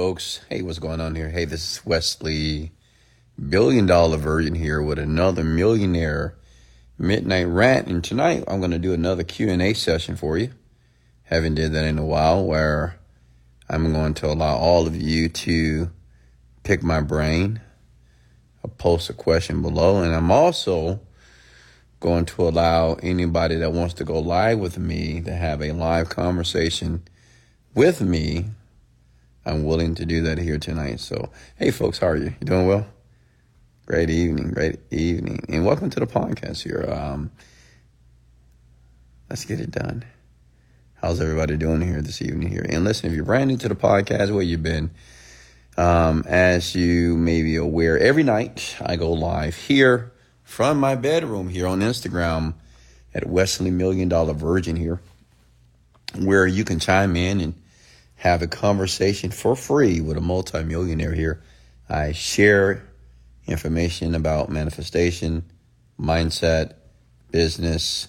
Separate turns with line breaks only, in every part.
folks. Hey, what's going on here? Hey, this is Wesley, million dollar Virgin here with another millionaire midnight rant. And tonight I'm going to do another Q&A session for you. Haven't did that in a while where I'm going to allow all of you to pick my brain. I'll post a question below and I'm also going to allow anybody that wants to go live with me to have a live conversation with me I'm willing to do that here tonight. So, hey, folks, how are you? You doing well? Great evening, great evening, and welcome to the podcast here. Um, let's get it done. How's everybody doing here this evening here? And listen, if you're brand new to the podcast, where you've been? Um, as you may be aware, every night I go live here from my bedroom here on Instagram at Wesley Million Dollar Virgin here, where you can chime in and have a conversation for free with a multimillionaire here. I share information about manifestation, mindset, business,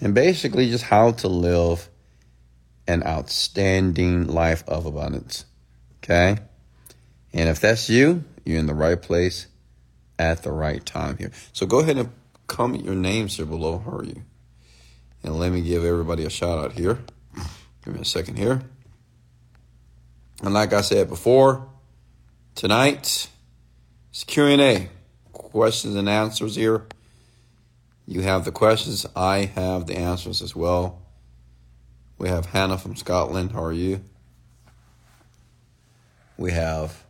and basically just how to live an outstanding life of abundance. Okay? And if that's you, you're in the right place at the right time here. So go ahead and comment your names here below. How are you? And let me give everybody a shout out here. Give me a second here. And like I said before, tonight it's Q&A, questions and answers here. You have the questions, I have the answers as well. We have Hannah from Scotland. How are you? We have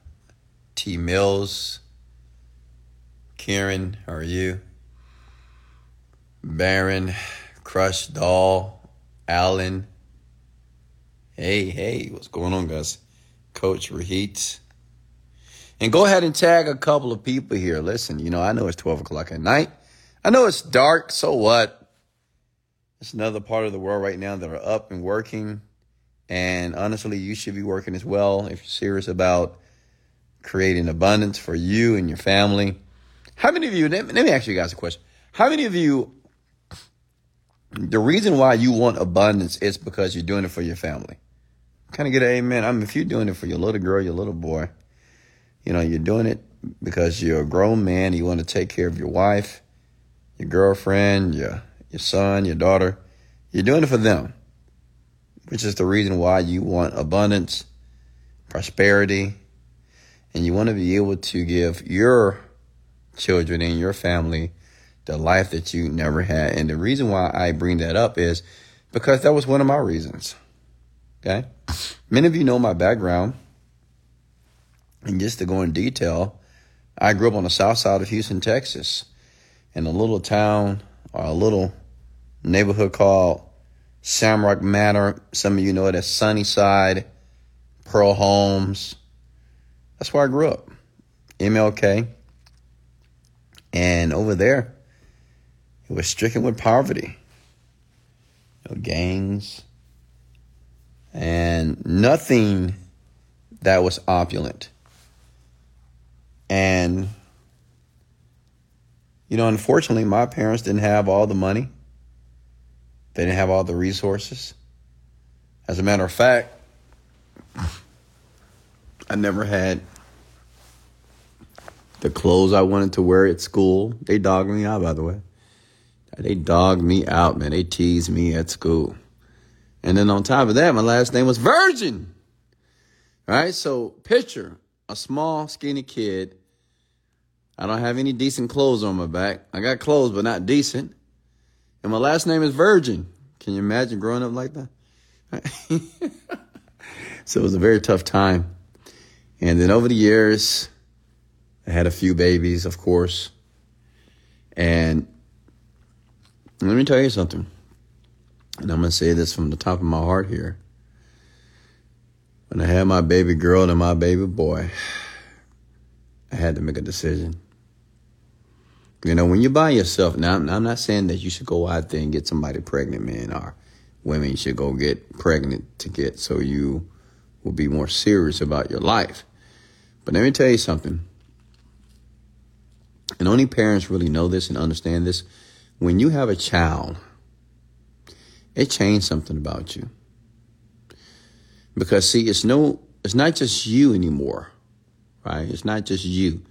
T Mills. Karen, how are you? Baron, Crush Doll, Allen. Hey, hey, what's going on, guys? Coach Rahit. And go ahead and tag a couple of people here. Listen, you know, I know it's 12 o'clock at night. I know it's dark. So what? It's another part of the world right now that are up and working. And honestly, you should be working as well if you're serious about creating abundance for you and your family. How many of you, let me ask you guys a question. How many of you, the reason why you want abundance is because you're doing it for your family? Kind of get an amen. I mean, if you're doing it for your little girl, your little boy, you know, you're doing it because you're a grown man. You want to take care of your wife, your girlfriend, your your son, your daughter. You're doing it for them, which is the reason why you want abundance, prosperity, and you want to be able to give your children and your family the life that you never had. And the reason why I bring that up is because that was one of my reasons. Okay. Many of you know my background. And just to go in detail, I grew up on the south side of Houston, Texas, in a little town or a little neighborhood called Shamrock Manor. Some of you know it as Sunnyside, Pearl Homes. That's where I grew up. MLK. And over there, it was stricken with poverty. Know, gangs, and nothing that was opulent. And, you know, unfortunately, my parents didn't have all the money, they didn't have all the resources. As a matter of fact, I never had the clothes I wanted to wear at school. They dogged me out, by the way. They dogged me out, man. They teased me at school. And then on top of that, my last name was Virgin. Right? So picture a small, skinny kid. I don't have any decent clothes on my back. I got clothes, but not decent. And my last name is Virgin. Can you imagine growing up like that? so it was a very tough time. And then over the years, I had a few babies, of course. And let me tell you something. And I'm going to say this from the top of my heart here. When I had my baby girl and my baby boy, I had to make a decision. You know, when you're by yourself, now I'm not saying that you should go out there and get somebody pregnant, man, or women should go get pregnant to get so you will be more serious about your life. But let me tell you something. And only parents really know this and understand this. When you have a child, it changed something about you. Because see, it's no it's not just you anymore, right? It's not just you.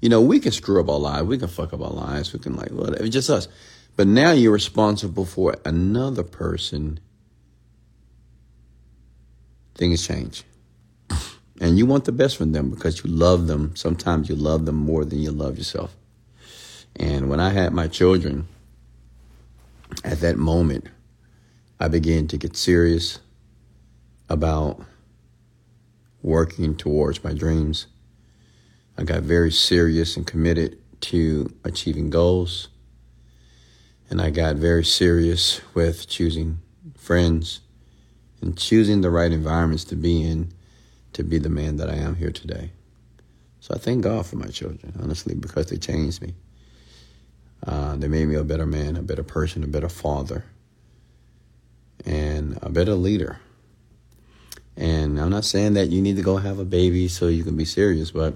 You know, we can screw up our lives. We can fuck up our lives. We can like whatever. It's just us. But now you're responsible for another person. Things change. And you want the best from them because you love them. Sometimes you love them more than you love yourself. And when I had my children, at that moment, I began to get serious about working towards my dreams. I got very serious and committed to achieving goals. And I got very serious with choosing friends and choosing the right environments to be in to be the man that I am here today. So I thank God for my children, honestly, because they changed me. Uh, they made me a better man, a better person, a better father, and a better leader. And I'm not saying that you need to go have a baby so you can be serious, but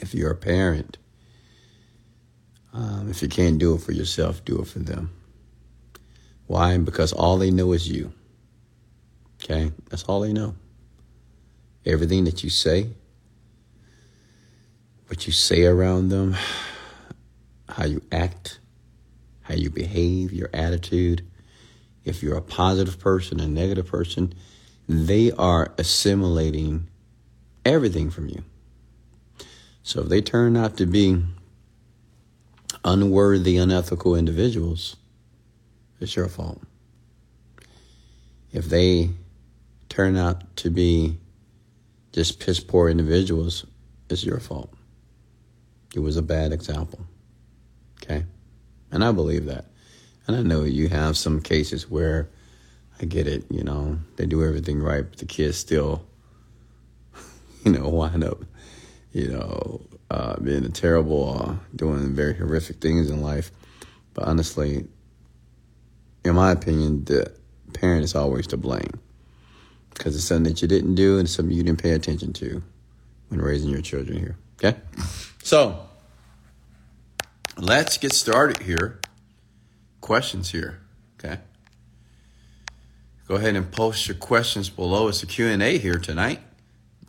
if you're a parent, um, if you can't do it for yourself, do it for them. Why? Because all they know is you. Okay? That's all they know. Everything that you say, what you say around them, how you act, how you behave, your attitude. If you're a positive person, a negative person, they are assimilating everything from you. So if they turn out to be unworthy, unethical individuals, it's your fault. If they turn out to be just piss poor individuals, it's your fault. It was a bad example. Okay? And I believe that. And I know you have some cases where I get it, you know, they do everything right, but the kids still, you know, wind up, you know, uh, being a terrible, uh, doing very horrific things in life. But honestly, in my opinion, the parent is always to blame because it's something that you didn't do and something you didn't pay attention to when raising your children here. Okay? So, let's get started here. Questions here. Okay? Go ahead and post your questions below. It's a Q&A here tonight.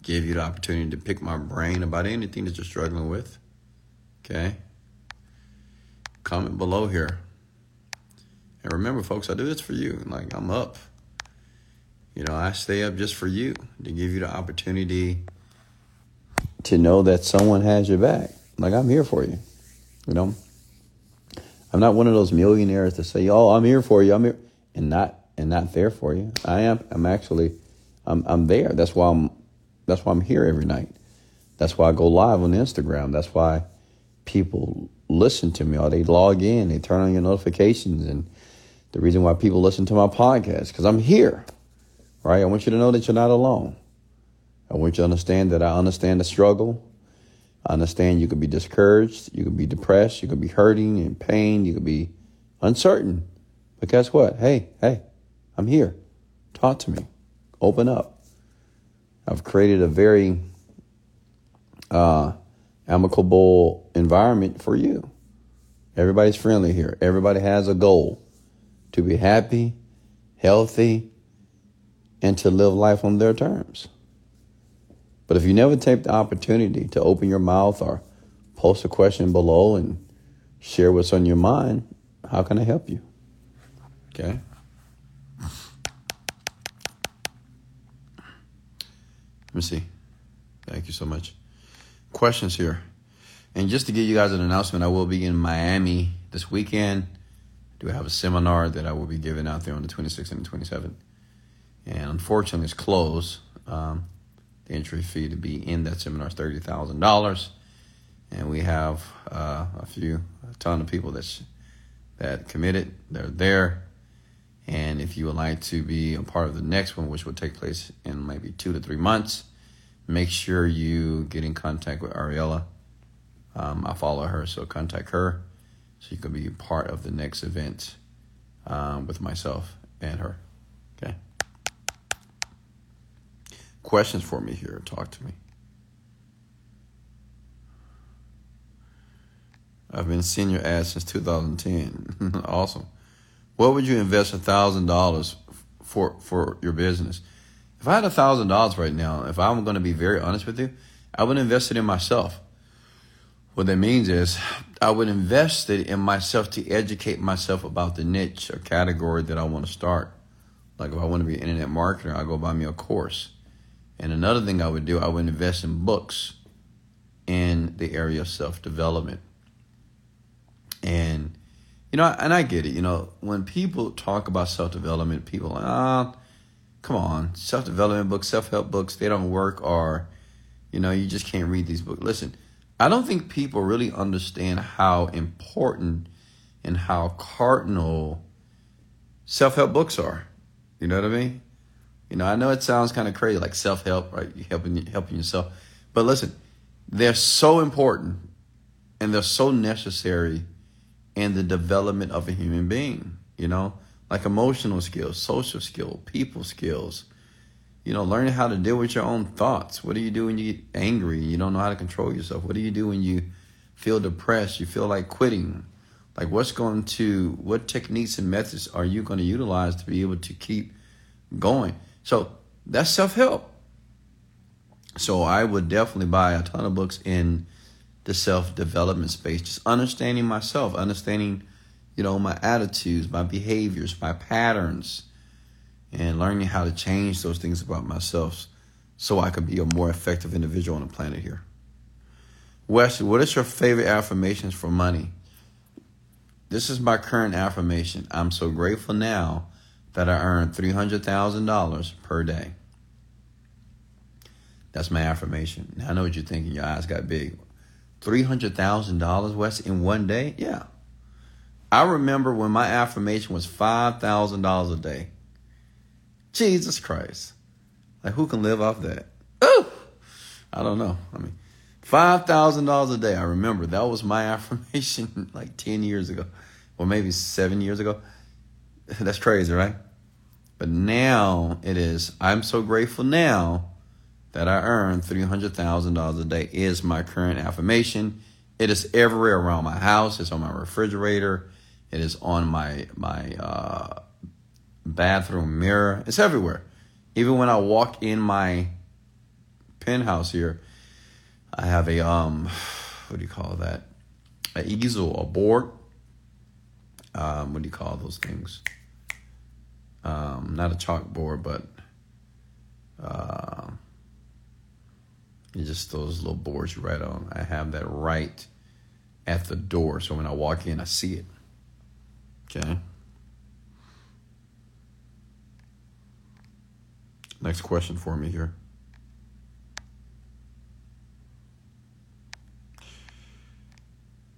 Give you the opportunity to pick my brain about anything that you're struggling with. Okay? Comment below here. And remember, folks, I do this for you. Like, I'm up. You know, I stay up just for you to give you the opportunity to know that someone has your back. Like, I'm here for you. You know? I'm not one of those millionaires to say, "Oh, I'm here for you." I'm here and not and not there for you. I am. I'm actually. I'm. I'm there. That's why I'm. That's why I'm here every night. That's why I go live on Instagram. That's why people listen to me or they log in. They turn on your notifications, and the reason why people listen to my podcast because I'm here. Right. I want you to know that you're not alone. I want you to understand that I understand the struggle. I understand you could be discouraged, you could be depressed, you could be hurting in pain, you could be uncertain. But guess what? Hey, hey, I'm here. Talk to me. Open up. I've created a very uh, amicable environment for you. Everybody's friendly here. Everybody has a goal to be happy, healthy, and to live life on their terms. But if you never take the opportunity to open your mouth or post a question below and share what's on your mind, how can I help you? Okay. Let me see. Thank you so much. Questions here. And just to give you guys an announcement, I will be in Miami this weekend. I do have a seminar that I will be giving out there on the 26th and the 27th. And unfortunately, it's closed. Um, the entry fee to be in that seminar is $30,000. And we have uh, a few, a ton of people that's, that committed. They're there. And if you would like to be a part of the next one, which will take place in maybe two to three months, make sure you get in contact with Ariella. Um, I follow her, so contact her so you can be part of the next event um, with myself and her. Okay. Questions for me here? Talk to me. I've been seeing your ads since 2010. awesome. What would you invest a thousand dollars for for your business? If I had a thousand dollars right now, if I'm going to be very honest with you, I would invest it in myself. What that means is I would invest it in myself to educate myself about the niche or category that I want to start. Like if I want to be an internet marketer, I go buy me a course. And another thing I would do, I would invest in books in the area of self development. And you know, and I get it. You know, when people talk about self development, people like, ah, oh, come on, self development books, self help books, they don't work, or you know, you just can't read these books. Listen, I don't think people really understand how important and how cardinal self help books are. You know what I mean? You know, I know it sounds kind of crazy, like self help, right? You helping helping yourself, but listen, they're so important and they're so necessary in the development of a human being. You know, like emotional skills, social skills, people skills. You know, learning how to deal with your own thoughts. What do you do when you get angry and you don't know how to control yourself? What do you do when you feel depressed? You feel like quitting? Like, what's going to, what techniques and methods are you going to utilize to be able to keep going? So that's self help. So I would definitely buy a ton of books in the self development space, just understanding myself, understanding, you know, my attitudes, my behaviors, my patterns, and learning how to change those things about myself so I could be a more effective individual on the planet here. Wes, what is your favorite affirmations for money? This is my current affirmation. I'm so grateful now that I earn $300,000 per day. That's my affirmation. Now, I know what you're thinking. Your eyes got big. $300,000, Wes, in one day? Yeah. I remember when my affirmation was $5,000 a day. Jesus Christ. Like, who can live off that? Ooh! I don't know. I mean, $5,000 a day. I remember that was my affirmation like 10 years ago, or maybe seven years ago. That's crazy, right? But now it is, I'm so grateful now that I earn $300,000 a day is my current affirmation. It is everywhere around my house. It's on my refrigerator. It is on my, my, uh, bathroom mirror. It's everywhere. Even when I walk in my penthouse here, I have a um, what do you call that? A easel, a board. Um, what do you call those things? Um, not a chalkboard, but uh, just those little boards you write on. I have that right at the door, so when I walk in, I see it. Okay. Next question for me here.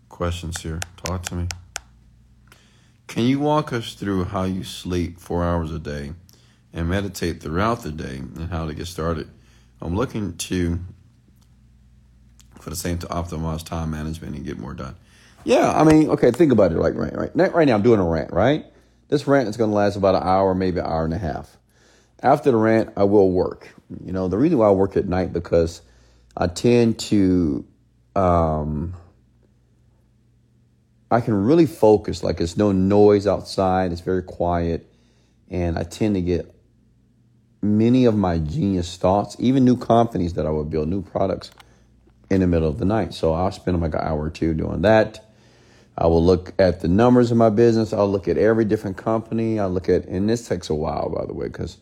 Questions here. Talk to me. Can you walk us through how you sleep four hours a day and meditate throughout the day and how to get started? I'm looking to, for the same, to optimize time management and get more done. Yeah, I mean, okay, think about it. Like right, right, right now, I'm doing a rant. Right, this rant is going to last about an hour, maybe an hour and a half after the rant, I will work. You know, the reason why I work at night because I tend to, um, I can really focus. Like there's no noise outside. It's very quiet, and I tend to get many of my genius thoughts, even new companies that I would build, new products, in the middle of the night. So I'll spend like an hour or two doing that. I will look at the numbers of my business. I'll look at every different company. I look at, and this takes a while, by the way, because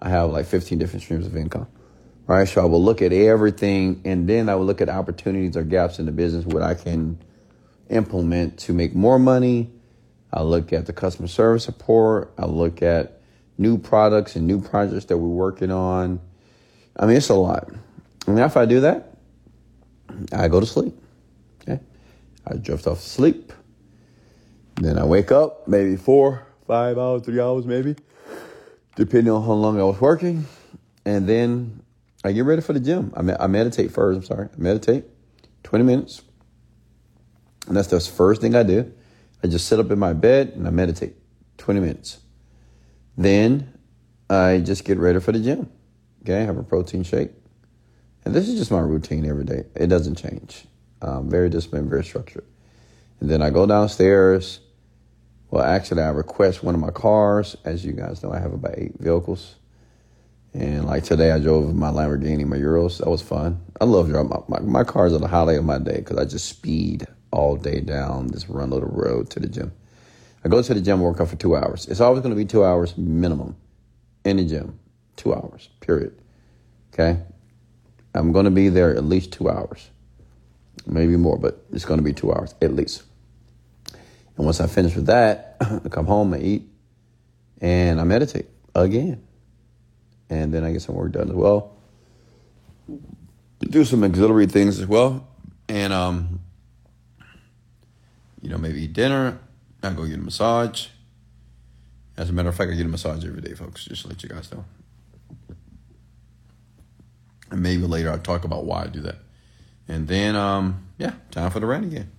I have like 15 different streams of income, right? So I will look at everything and then I will look at opportunities or gaps in the business what I can implement to make more money. I look at the customer service support. I look at new products and new projects that we're working on. I mean, it's a lot. And after I do that, I go to sleep. Okay. I drift off to sleep. Then I wake up maybe four, five hours, three hours maybe depending on how long I was working. And then I get ready for the gym. I, me- I meditate first. I'm sorry. I meditate 20 minutes. And that's the first thing I do. I just sit up in my bed and I meditate 20 minutes. Then I just get ready for the gym. Okay, I have a protein shake. And this is just my routine every day. It doesn't change. Um, very disciplined, very structured. And then I go downstairs. Well, actually, I request one of my cars. As you guys know, I have about eight vehicles. And like today, I drove my Lamborghini, my Urus. That was fun. I love driving. My, my, my cars are the highlight of my day because I just speed all day down this run the road to the gym. I go to the gym, work out for two hours. It's always going to be two hours minimum in the gym. Two hours, period. Okay? I'm going to be there at least two hours, maybe more, but it's going to be two hours at least. And once I finish with that, I come home, I eat, and I meditate again. And then I get some work done as well. Do some auxiliary things as well. And, um, you know, maybe eat dinner. I go get a massage. As a matter of fact, I get a massage every day, folks, just to let you guys know. And maybe later I'll talk about why I do that. And then, um, yeah, time for the rant again.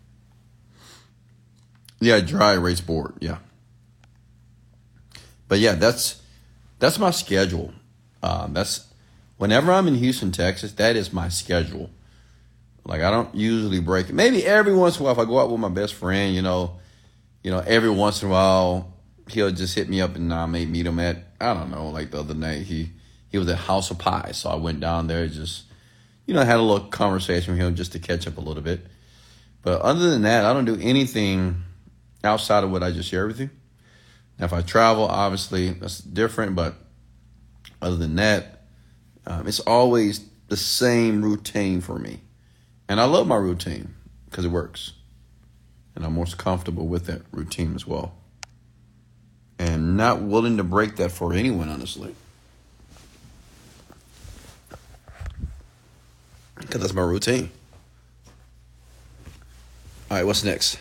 Yeah, dry erase board. Yeah. But yeah, that's that's my schedule. Um, that's whenever I'm in Houston, Texas. That is my schedule. Like I don't usually break it. Maybe every once in a while, if I go out with my best friend, you know, you know, every once in a while he'll just hit me up and I may meet him at I don't know. Like the other night, he he was at House of Pie, so I went down there just you know had a little conversation with him just to catch up a little bit. But other than that, I don't do anything outside of what I just shared with you. Now, if I travel, obviously that's different, but other than that, um, it's always the same routine for me. And I love my routine because it works. And I'm most comfortable with that routine as well. And not willing to break that for anyone, honestly. Because that's my routine. All right, what's next?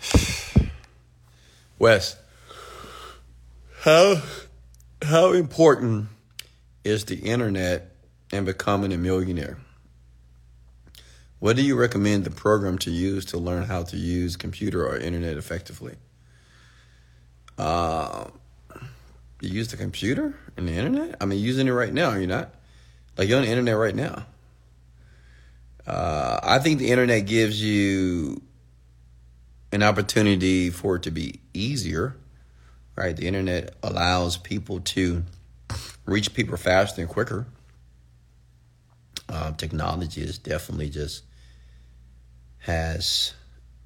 Wes, how how important is the internet and becoming a millionaire? What do you recommend the program to use to learn how to use computer or internet effectively? Uh, you use the computer and the internet? I mean, using it right now, are you not? Like, you're on the internet right now. Uh, I think the internet gives you an opportunity for it to be easier, right? The internet allows people to reach people faster and quicker. Um, technology is definitely just has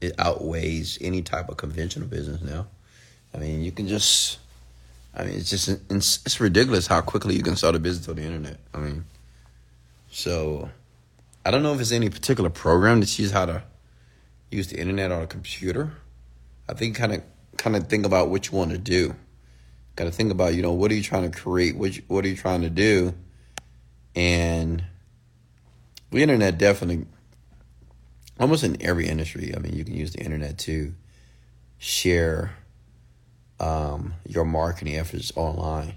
it outweighs any type of conventional business now. I mean, you can just, I mean, it's just it's, it's ridiculous how quickly you can start a business on the internet. I mean, so I don't know if it's any particular program that teaches how to use the internet on a computer. I think kind of kind of think about what you want to do. Got to think about you know what are you trying to create, what you, what are you trying to do, and the internet definitely almost in every industry. I mean, you can use the internet to share um, your marketing efforts online.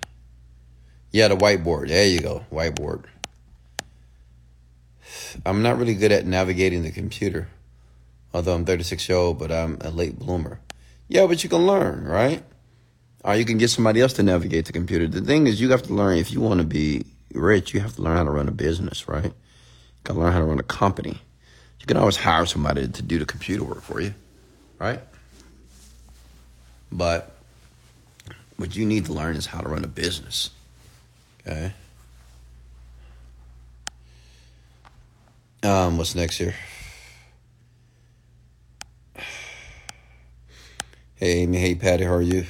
Yeah, the whiteboard. There you go, whiteboard. I'm not really good at navigating the computer, although I'm 36 years old, but I'm a late bloomer. Yeah, but you can learn, right? Or you can get somebody else to navigate the computer. The thing is, you have to learn if you want to be rich, you have to learn how to run a business, right? You got to learn how to run a company. You can always hire somebody to do the computer work for you, right? But what you need to learn is how to run a business. Okay. Um, what's next here? Hey Amy, hey Patty, how are you?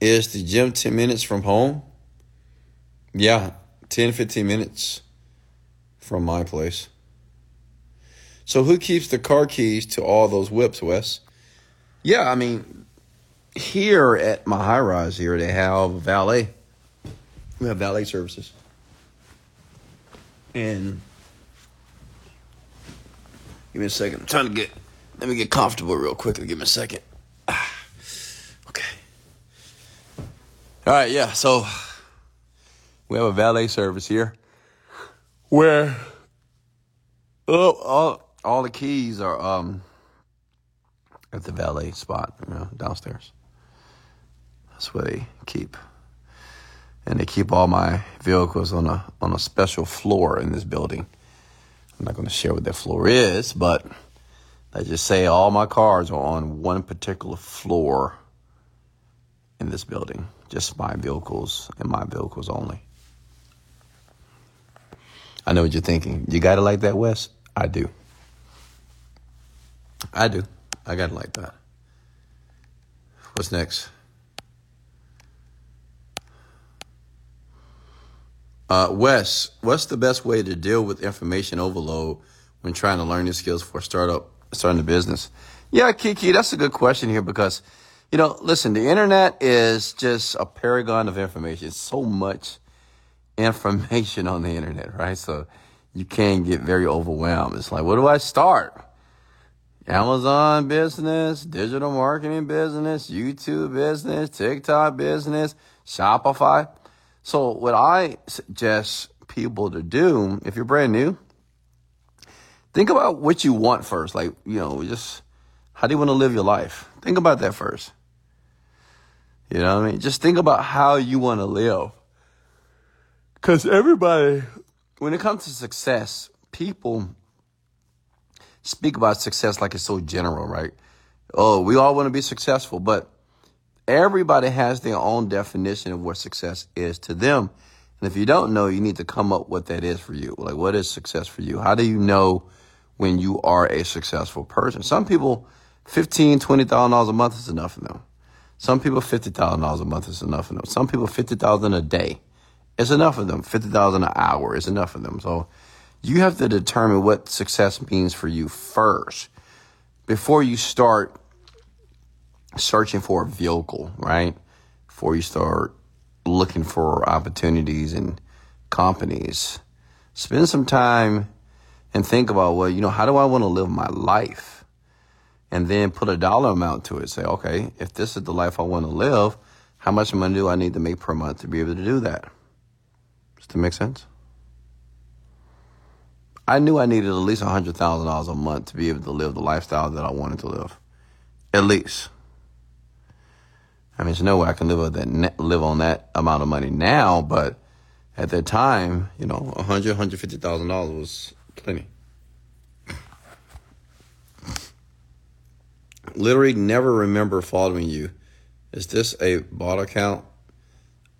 Is the gym 10 minutes from home? Yeah, 10, 15 minutes from my place. So who keeps the car keys to all those whips, Wes? Yeah, I mean, here at my high rise here, they have valet. We have valet services. And give me a second. I'm trying to get, let me get comfortable real quickly. Give me a second. Okay. All right, yeah, so we have a valet service here where oh, all, all the keys are um, at the valet spot, you know, downstairs. That's where they keep. And they keep all my vehicles on a on a special floor in this building. I'm not going to share what that floor is, but I just say all my cars are on one particular floor in this building. Just my vehicles and my vehicles only. I know what you're thinking. You got it like that, Wes? I do. I do. I got it like that. What's next? Uh, Wes, what's the best way to deal with information overload when trying to learn new skills for startup, starting a business? Yeah, Kiki, that's a good question here because, you know, listen, the internet is just a paragon of information. It's so much information on the internet, right? So you can get very overwhelmed. It's like, where do I start? Amazon business, digital marketing business, YouTube business, TikTok business, Shopify. So what I suggest people to do, if you're brand new, think about what you want first. Like, you know, just how do you want to live your life? Think about that first. You know what I mean? Just think about how you want to live. Because everybody, when it comes to success, people speak about success like it's so general, right? Oh, we all want to be successful, but everybody has their own definition of what success is to them. And if you don't know, you need to come up what that is for you. Like, what is success for you? How do you know when you are a successful person? Some people, fifteen, twenty thousand dollars a month is enough for them. Some people, fifty thousand dollars a month is enough for them. Some people, fifty thousand a day is enough of them. Fifty thousand an hour is enough of them. So you have to determine what success means for you first before you start searching for a vehicle, right? Before you start looking for opportunities and companies. Spend some time and think about, well, you know, how do I want to live my life? And then put a dollar amount to it. Say, okay, if this is the life I want to live, how much money do I need to make per month to be able to do that? Does that make sense? I knew I needed at least $100,000 a month to be able to live the lifestyle that I wanted to live. At least. I mean, there's no way I can live on that live on that amount of money now, but at that time, you know, 100, 150,000 dollars was plenty. Literally, never remember following you. Is this a bot account?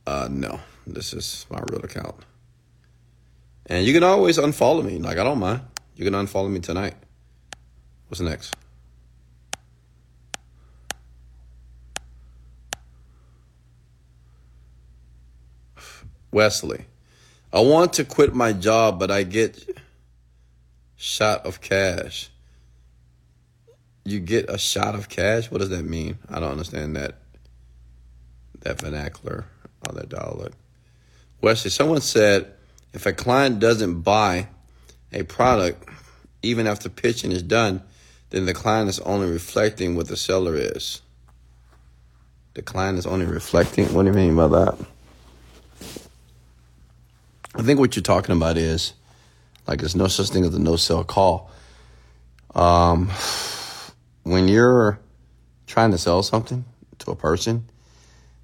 Uh, no, this is my real account. And you can always unfollow me. Like, I don't mind. You can unfollow me tonight. What's next? Wesley. I want to quit my job, but I get shot of cash. You get a shot of cash? What does that mean? I don't understand that that vernacular or that dialect. Wesley, someone said if a client doesn't buy a product, even after pitching is done, then the client is only reflecting what the seller is. The client is only reflecting. What do you mean by that? I think what you're talking about is like there's no such thing as a no sell call. Um, when you're trying to sell something to a person,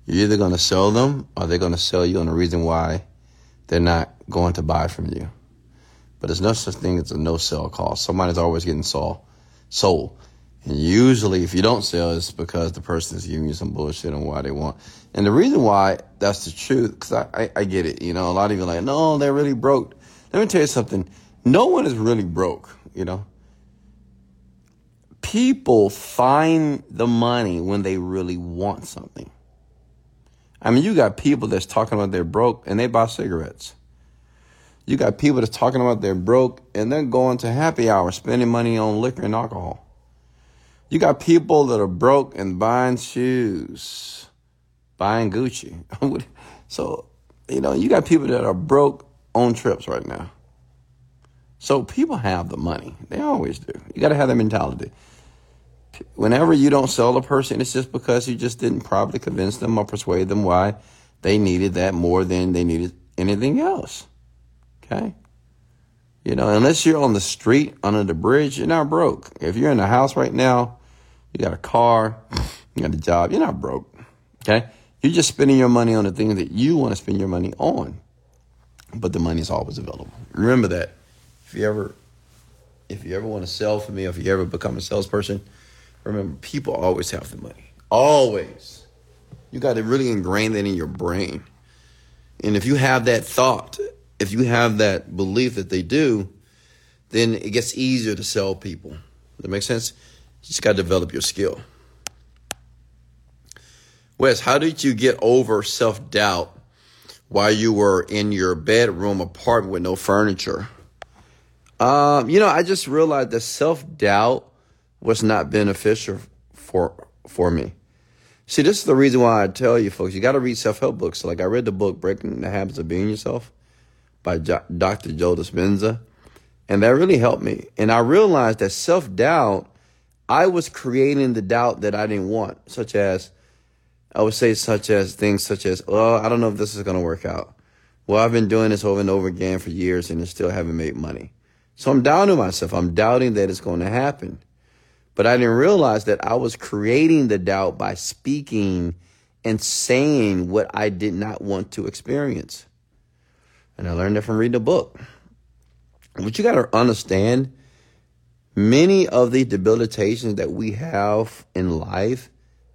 you're either going to sell them or they're going to sell you on the reason why they're not going to buy from you. But there's no such thing as a no sell call. Somebody's always getting sold. sold. And usually, if you don't sell, it's because the person is giving you some bullshit on why they want. And the reason why that's the truth, because I, I, I, get it. You know, a lot of you are like, no, they're really broke. Let me tell you something. No one is really broke, you know. People find the money when they really want something. I mean, you got people that's talking about they're broke and they buy cigarettes. You got people that's talking about they're broke and they're going to happy hour spending money on liquor and alcohol. You got people that are broke and buying shoes, buying Gucci. so, you know, you got people that are broke on trips right now. So people have the money. They always do. You got to have that mentality whenever you don't sell a person, it's just because you just didn't properly convince them or persuade them why they needed that more than they needed anything else. Okay? You know, unless you're on the street under the bridge, you're not broke. If you're in a house right now, you got a car, you got a job, you're not broke. Okay? You're just spending your money on the things that you want to spend your money on. But the money is always available. Remember that. If you ever if you ever want to sell for me, or if you ever become a salesperson, Remember, people always have the money. Always. You got to really ingrain that in your brain. And if you have that thought, if you have that belief that they do, then it gets easier to sell people. Does that make sense? You just got to develop your skill. Wes, how did you get over self doubt while you were in your bedroom apartment with no furniture? Um, you know, I just realized that self doubt was not beneficial for for me. See, this is the reason why I tell you folks, you got to read self help books. Like I read the book Breaking the Habits of Being Yourself by Dr. Joe Dispenza, and that really helped me. And I realized that self doubt, I was creating the doubt that I didn't want, such as I would say such as things such as, well, I don't know if this is going to work out. Well, I've been doing this over and over again for years and it still haven't made money. So I'm doubting myself. I'm doubting that it's going to happen. But I didn't realize that I was creating the doubt by speaking and saying what I did not want to experience. And I learned that from reading a book. But you got to understand many of the debilitations that we have in life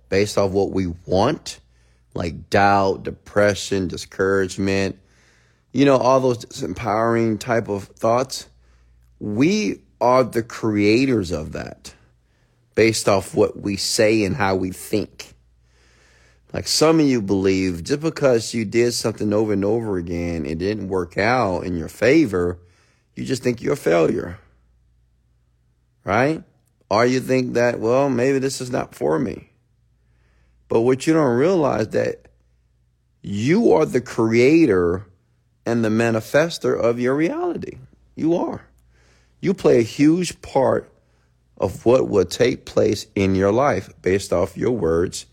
based off what we want, like doubt, depression, discouragement, you know, all those disempowering type of thoughts, we are the creators of that based off what we say and how we think. Like some of you believe just because you did something over and over again, it didn't work out in your favor, you just think you're a failure. Right? Or you think that, well, maybe this is not for me. But what you don't realize that you are the creator and the manifester of your reality. You are. You play a huge part of what will take place in your life based off your words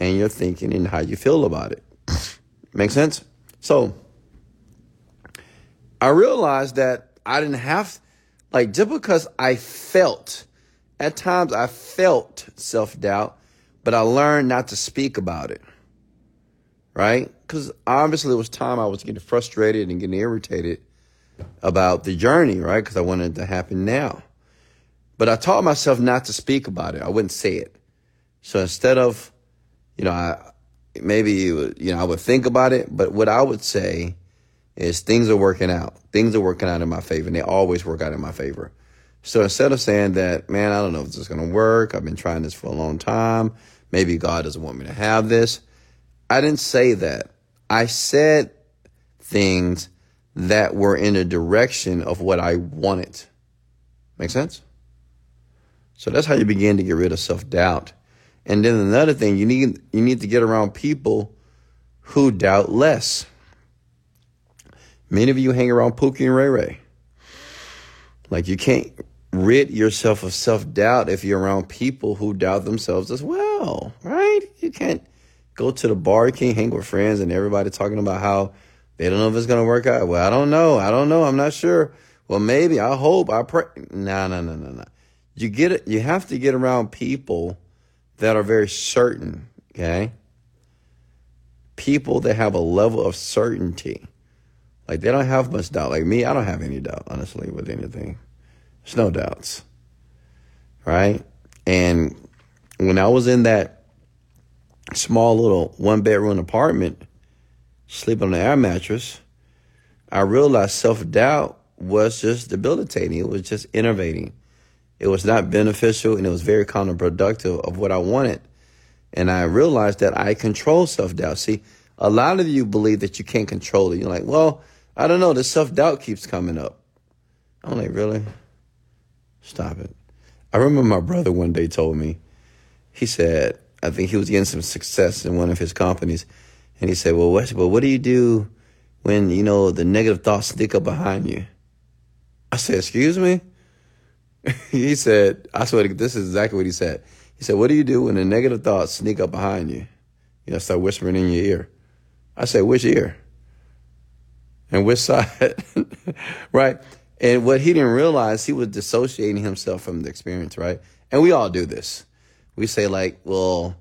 and your thinking and how you feel about it. Make sense? So I realized that I didn't have, like, just because I felt, at times I felt self doubt, but I learned not to speak about it. Right? Because obviously it was time I was getting frustrated and getting irritated about the journey, right? Because I wanted it to happen now. But I taught myself not to speak about it. I wouldn't say it. So instead of, you know, I maybe you know I would think about it, but what I would say is things are working out. Things are working out in my favor, and they always work out in my favor. So instead of saying that, man, I don't know if this is going to work. I've been trying this for a long time. Maybe God doesn't want me to have this. I didn't say that. I said things that were in a direction of what I wanted. Make sense? So that's how you begin to get rid of self-doubt. And then another thing, you need you need to get around people who doubt less. Many of you hang around Pookie and Ray Ray. Like you can't rid yourself of self-doubt if you're around people who doubt themselves as well, right? You can't go to the bar, you can't hang with friends and everybody talking about how they don't know if it's gonna work out. Well, I don't know. I don't know. I'm not sure. Well, maybe. I hope. I pray. No, no, no, no, no you get you have to get around people that are very certain, okay? People that have a level of certainty. Like they don't have much doubt. Like me, I don't have any doubt, honestly, with anything. There's no doubts. Right? And when I was in that small little one bedroom apartment, sleeping on the air mattress, I realized self doubt was just debilitating. It was just innovating. It was not beneficial and it was very counterproductive of what I wanted. And I realized that I control self doubt. See, a lot of you believe that you can't control it. You're like, well, I don't know. The self doubt keeps coming up. I'm like, really? Stop it. I remember my brother one day told me, he said, I think he was getting some success in one of his companies. And he said, well, what, well, what do you do when, you know, the negative thoughts stick up behind you? I said, excuse me? he said, I swear, to this is exactly what he said. He said, What do you do when the negative thoughts sneak up behind you? You know, start whispering in your ear. I said, Which ear? And which side? right? And what he didn't realize, he was dissociating himself from the experience, right? And we all do this. We say, like, well,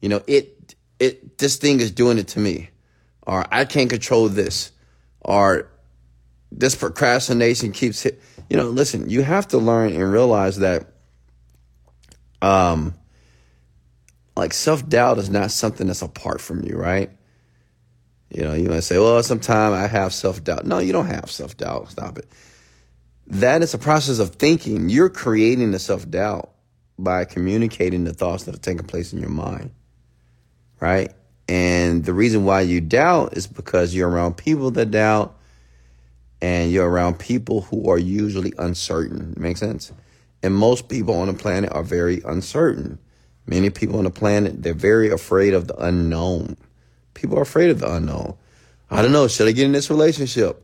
you know, it, it, this thing is doing it to me, or I can't control this, or this procrastination keeps hit you know, listen, you have to learn and realize that um, like self doubt is not something that's apart from you, right? You know, you might say, well, sometimes I have self doubt. No, you don't have self doubt. Stop it. That is a process of thinking. You're creating the self doubt by communicating the thoughts that are taking place in your mind, right? And the reason why you doubt is because you're around people that doubt and you're around people who are usually uncertain. Make sense? And most people on the planet are very uncertain. Many people on the planet, they're very afraid of the unknown. People are afraid of the unknown. I don't know. Should I get in this relationship?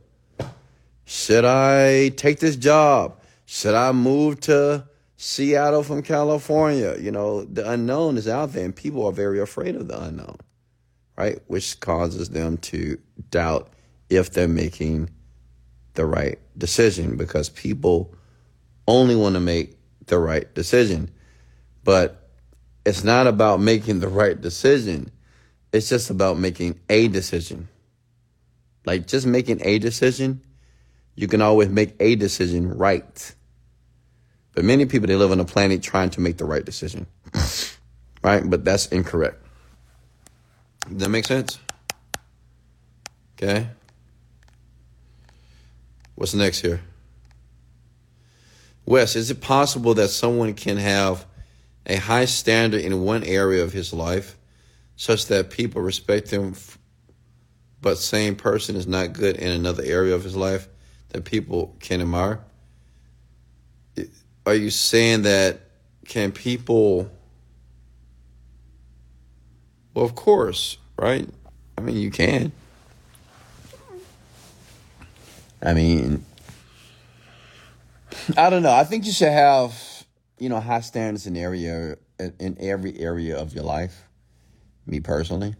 Should I take this job? Should I move to Seattle from California? You know, the unknown is out there and people are very afraid of the unknown, right? Which causes them to doubt if they're making the right decision because people only want to make the right decision. But it's not about making the right decision. It's just about making a decision. Like just making a decision, you can always make a decision right. But many people they live on the planet trying to make the right decision. right? But that's incorrect. Does that make sense? Okay. What's next here? Wes, is it possible that someone can have a high standard in one area of his life such that people respect him, but same person is not good in another area of his life that people can admire? Are you saying that can people? Well, of course, right? I mean, you can. I mean, I don't know. I think you should have, you know, high standards in area in every area of your life. Me personally,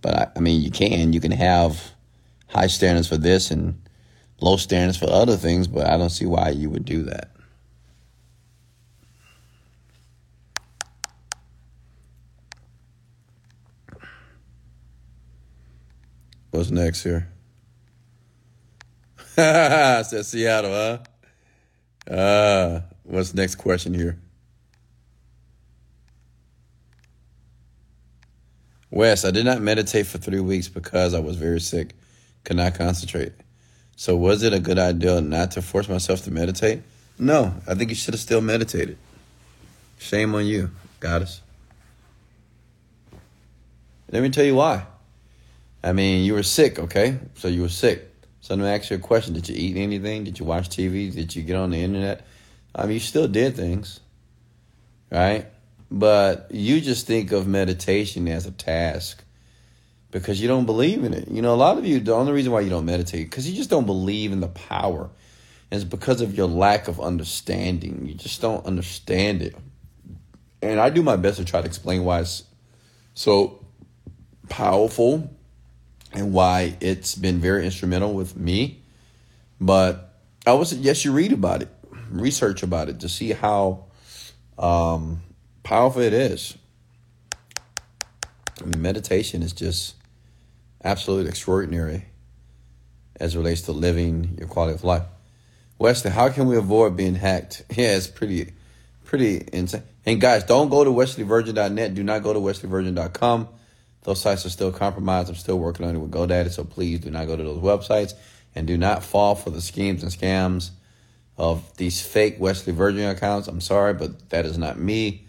but I, I mean, you can. You can have high standards for this and low standards for other things, but I don't see why you would do that. What's next here? Says Seattle, huh? Uh, what's next question here? Wes, I did not meditate for three weeks because I was very sick, could not concentrate. So, was it a good idea not to force myself to meditate? No, I think you should have still meditated. Shame on you, goddess. Let me tell you why. I mean, you were sick, okay? So you were sick. So let me ask you a question. Did you eat anything? Did you watch TV? Did you get on the internet? I mean, you still did things, right? But you just think of meditation as a task because you don't believe in it. You know, a lot of you, the only reason why you don't meditate, because you just don't believe in the power. And it's because of your lack of understanding. You just don't understand it. And I do my best to try to explain why it's so powerful and why it's been very instrumental with me. But I would suggest you read about it, research about it to see how um, powerful it is. I mean, meditation is just absolutely extraordinary as relates to living your quality of life. Wesley, how can we avoid being hacked? Yeah, it's pretty, pretty insane. And guys, don't go to wesleyvirgin.net. Do not go to wesleyvirgin.com. Those sites are still compromised. I'm still working on it with GoDaddy, so please do not go to those websites and do not fall for the schemes and scams of these fake Wesley Virgin accounts. I'm sorry, but that is not me.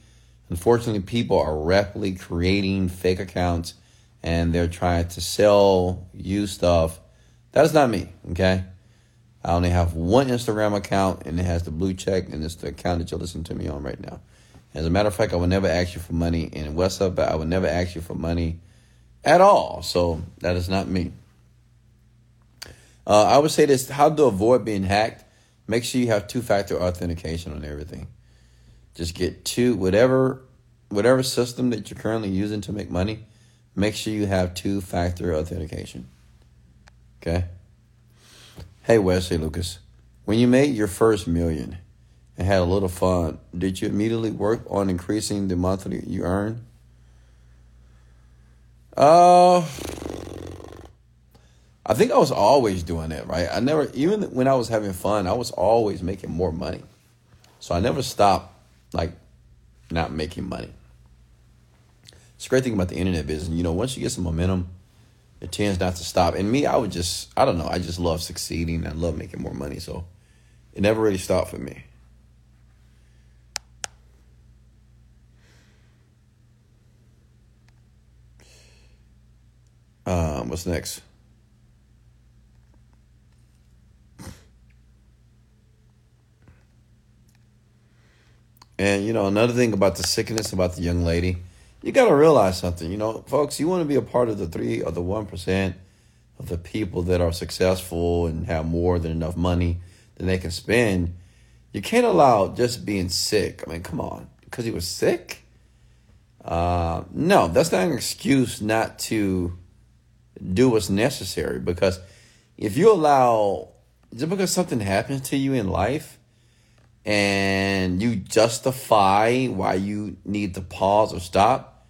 Unfortunately, people are rapidly creating fake accounts and they're trying to sell you stuff. That is not me, okay? I only have one Instagram account and it has the blue check, and it's the account that you're listening to me on right now. As a matter of fact, I would never ask you for money in WhatsApp, I would never ask you for money at all. So that is not me. Uh, I would say this how to avoid being hacked. Make sure you have two factor authentication on everything. Just get two, whatever, whatever system that you're currently using to make money, make sure you have two factor authentication. Okay? Hey, Wesley Lucas, when you made your first million and had a little fun, did you immediately work on increasing the monthly you earn? Uh, I think I was always doing it, right? I never, even when I was having fun, I was always making more money. So I never stopped, like, not making money. It's a great thing about the internet business. You know, once you get some momentum, it tends not to stop. And me, I would just, I don't know, I just love succeeding. I love making more money. So it never really stopped for me. Um, what's next? And you know, another thing about the sickness about the young lady, you got to realize something. You know, folks, you want to be a part of the three or the one percent of the people that are successful and have more than enough money than they can spend. You can't allow just being sick. I mean, come on, because he was sick. Uh, no, that's not an excuse not to do what's necessary. Because if you allow just because something happens to you in life and you justify why you need to pause or stop,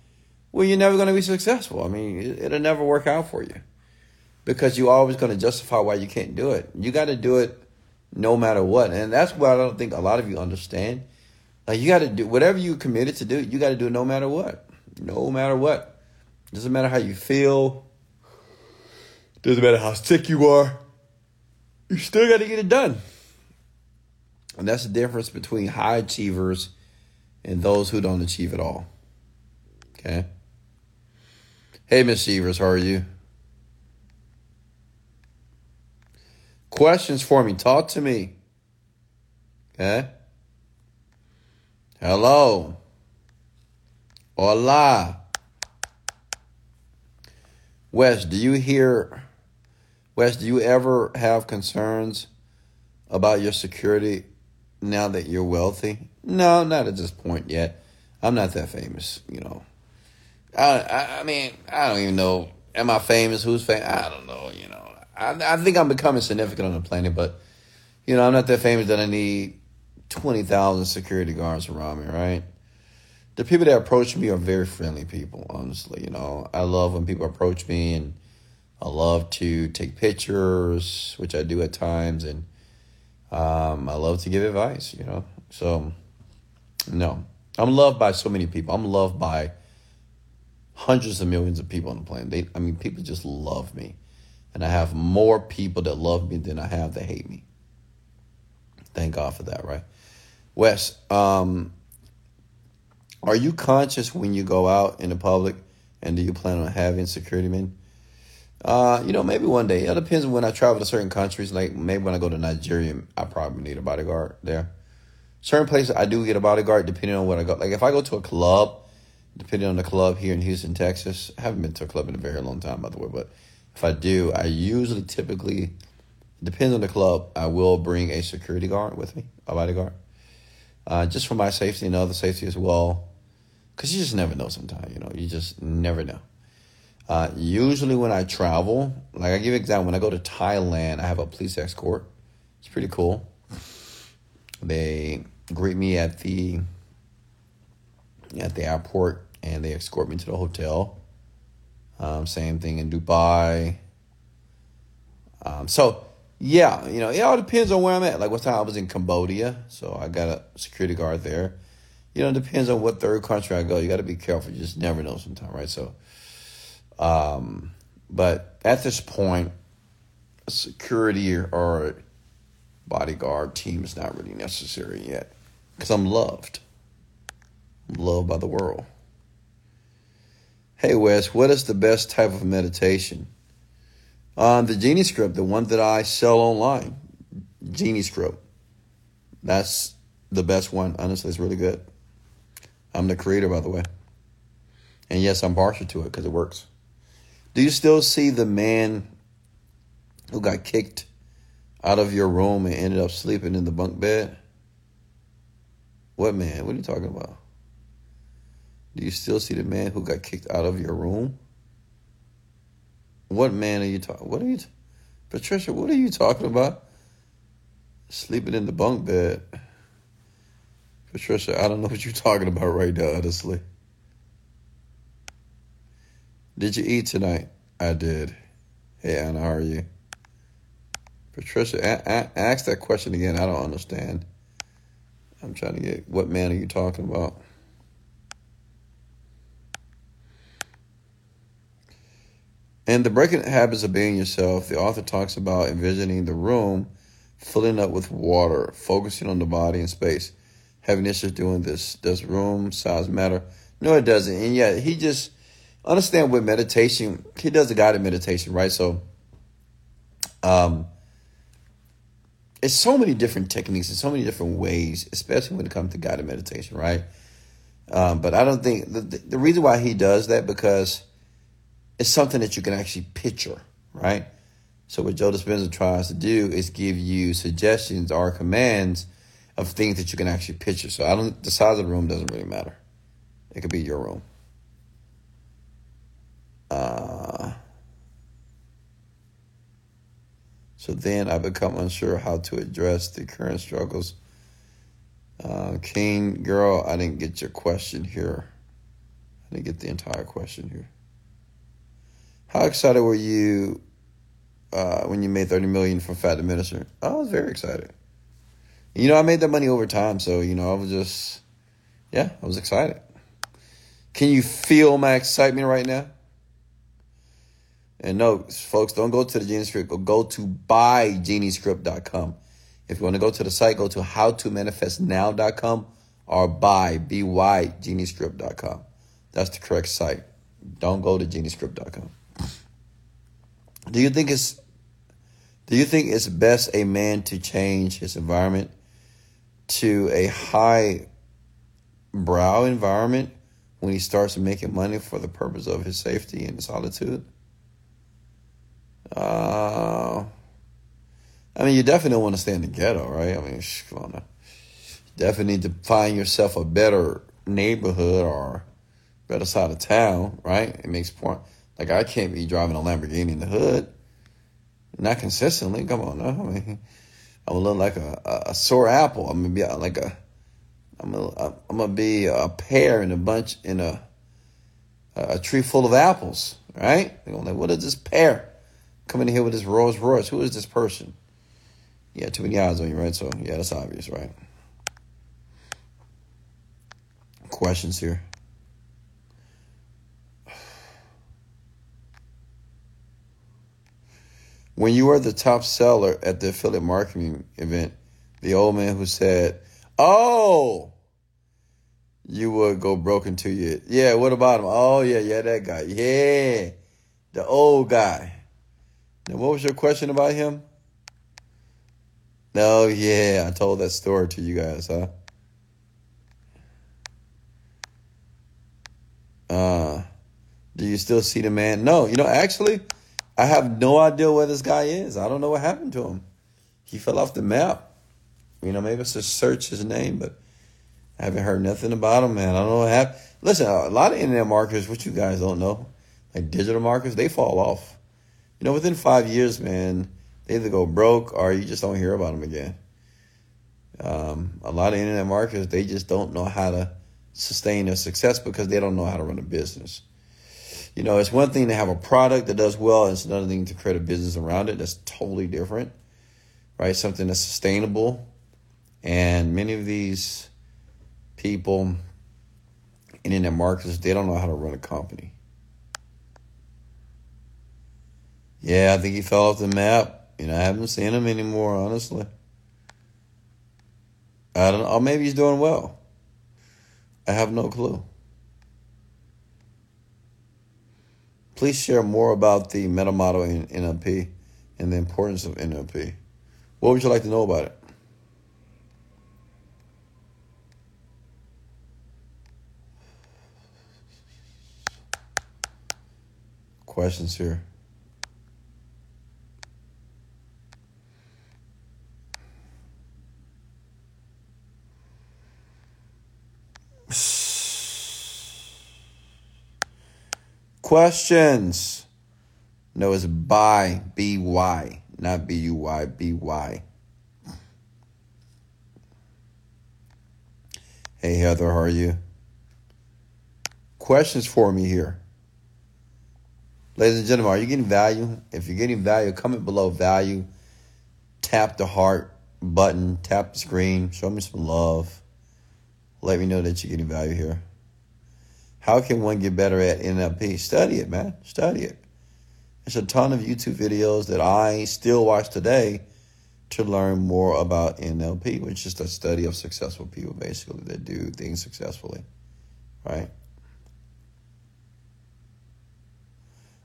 well, you're never going to be successful. I mean, it'll never work out for you because you're always going to justify why you can't do it. You got to do it no matter what. And that's what I don't think a lot of you understand. Like, you got to do whatever you committed to do, you got to do it no matter what. No matter what. Doesn't matter how you feel. Doesn't matter how sick you are. You still got to get it done. And that's the difference between high achievers and those who don't achieve at all. Okay? Hey, Miss Achievers, how are you? Questions for me. Talk to me. Okay? Hello. Hola. Wes, do you hear, Wes, do you ever have concerns about your security now that you're wealthy? No, not at this point yet. I'm not that famous, you know. I, I, I mean, I don't even know. Am I famous? Who's famous? I don't know, you know. I, I think I'm becoming significant on the planet, but, you know, I'm not that famous that I need 20,000 security guards around me, right? The people that approach me are very friendly people, honestly. You know, I love when people approach me and I love to take pictures, which I do at times, and um, I love to give advice, you know. So, no, I'm loved by so many people. I'm loved by hundreds of millions of people on the planet. They, I mean, people just love me. And I have more people that love me than I have that hate me. Thank God for that, right? Wes, um, are you conscious when you go out in the public and do you plan on having security men? Uh, you know, maybe one day. It depends when I travel to certain countries. Like maybe when I go to Nigeria, I probably need a bodyguard there. Certain places I do get a bodyguard depending on what I go. Like if I go to a club, depending on the club here in Houston, Texas. I haven't been to a club in a very long time, by the way, but if I do, I usually typically depends on the club. I will bring a security guard with me, a bodyguard, uh, just for my safety and other safety as well. Because you just never know. Sometimes you know, you just never know. Uh, usually when I travel, like I give an example, when I go to Thailand, I have a police escort. It's pretty cool. They greet me at the at the airport and they escort me to the hotel. Um, same thing in Dubai. Um, so yeah, you know, it all depends on where I'm at. Like what time I was in Cambodia, so I got a security guard there. You know, it depends on what third country I go. You got to be careful. You just never know sometimes, right? So um, but at this point, security or bodyguard team is not really necessary yet because I'm loved. I'm loved by the world. Hey, Wes, what is the best type of meditation? Uh, the Genie Script, the one that I sell online. Genie Script. That's the best one. Honestly, it's really good. I'm the creator, by the way. And yes, I'm partial to it because it works. Do you still see the man who got kicked out of your room and ended up sleeping in the bunk bed? What man? What are you talking about? Do you still see the man who got kicked out of your room? What man are you talking? What are you, t- Patricia? What are you talking about? Sleeping in the bunk bed, Patricia. I don't know what you're talking about right now, honestly. Did you eat tonight? I did. Hey, Anna, how are you? Patricia, a- ask that question again. I don't understand. I'm trying to get what man are you talking about? In The Breaking Habits of Being Yourself, the author talks about envisioning the room filling up with water, focusing on the body and space. Having issues doing this. Does room size matter? No, it doesn't. And yet, he just understand with meditation, he does a guided meditation, right? So, um, it's so many different techniques and so many different ways, especially when it comes to guided meditation, right? Um, but I don't think the, the reason why he does that because it's something that you can actually picture, right? So what Joe Dispenza tries to do is give you suggestions or commands of things that you can actually picture. So I don't the size of the room doesn't really matter. It could be your room. Uh, so then I become unsure how to address the current struggles. Uh, King, girl, I didn't get your question here. I didn't get the entire question here. How excited were you uh, when you made thirty million from Fat Diminisher? I was very excited. You know, I made that money over time, so you know, I was just, yeah, I was excited. Can you feel my excitement right now? And no, folks, don't go to the Genie Script. Go, to buygeniescript.com. If you want to go to the site, go to howtomanifestnow.com or buy, B-Y. That's the correct site. Don't go to geniescript.com. Do you think it's do you think it's best a man to change his environment to a high brow environment when he starts making money for the purpose of his safety and solitude? Uh, I mean, you definitely don't want to stay in the ghetto, right? I mean, come on. Now. Definitely need to find yourself a better neighborhood or better side of town, right? It makes point. Like I can't be driving a Lamborghini in the hood, not consistently. Come on, now. I mean, I'm gonna look like a, a, sore apple. I'm gonna be like a, I'm gonna, I'm gonna be a pear in a bunch in a, a tree full of apples, right? They're gonna like, what is this pear coming in here with this Rolls Royce? Who is this person? Yeah, too many eyes on you, right? So yeah, that's obvious, right? Questions here. When you were the top seller at the affiliate marketing event, the old man who said, "Oh, you would go broken to you." Yeah, what about him? Oh yeah, yeah, that guy. Yeah, the old guy. Now, what was your question about him? No, yeah, I told that story to you guys, huh? Uh, do you still see the man? No, you know, actually, I have no idea where this guy is. I don't know what happened to him. He fell off the map. You know, maybe it's to search his name, but I haven't heard nothing about him, man. I don't know what happened. Listen, a lot of internet marketers, which you guys don't know, like digital marketers, they fall off. You know, within five years, man, they either go broke or you just don't hear about them again. Um, a lot of internet marketers, they just don't know how to sustain their success because they don't know how to run a business you know, it's one thing to have a product that does well, it's another thing to create a business around it that's totally different, right? Something that's sustainable. And many of these people internet marketers, they don't know how to run a company. Yeah, I think he fell off the map. You know, I haven't seen him anymore, honestly. I don't know. Oh, maybe he's doing well. I have no clue. Please share more about the meta model in NLP and the importance of NLP. What would you like to know about it? Questions here. Questions. No, it's by, B Y, not B U Y, B Y. Hey, Heather, how are you? Questions for me here. Ladies and gentlemen, are you getting value? If you're getting value, comment below value. Tap the heart button, tap the screen, show me some love. Let me know that you're getting value here. How can one get better at NLP? Study it, man. Study it. There's a ton of YouTube videos that I still watch today to learn more about NLP, which is the study of successful people, basically, that do things successfully, right?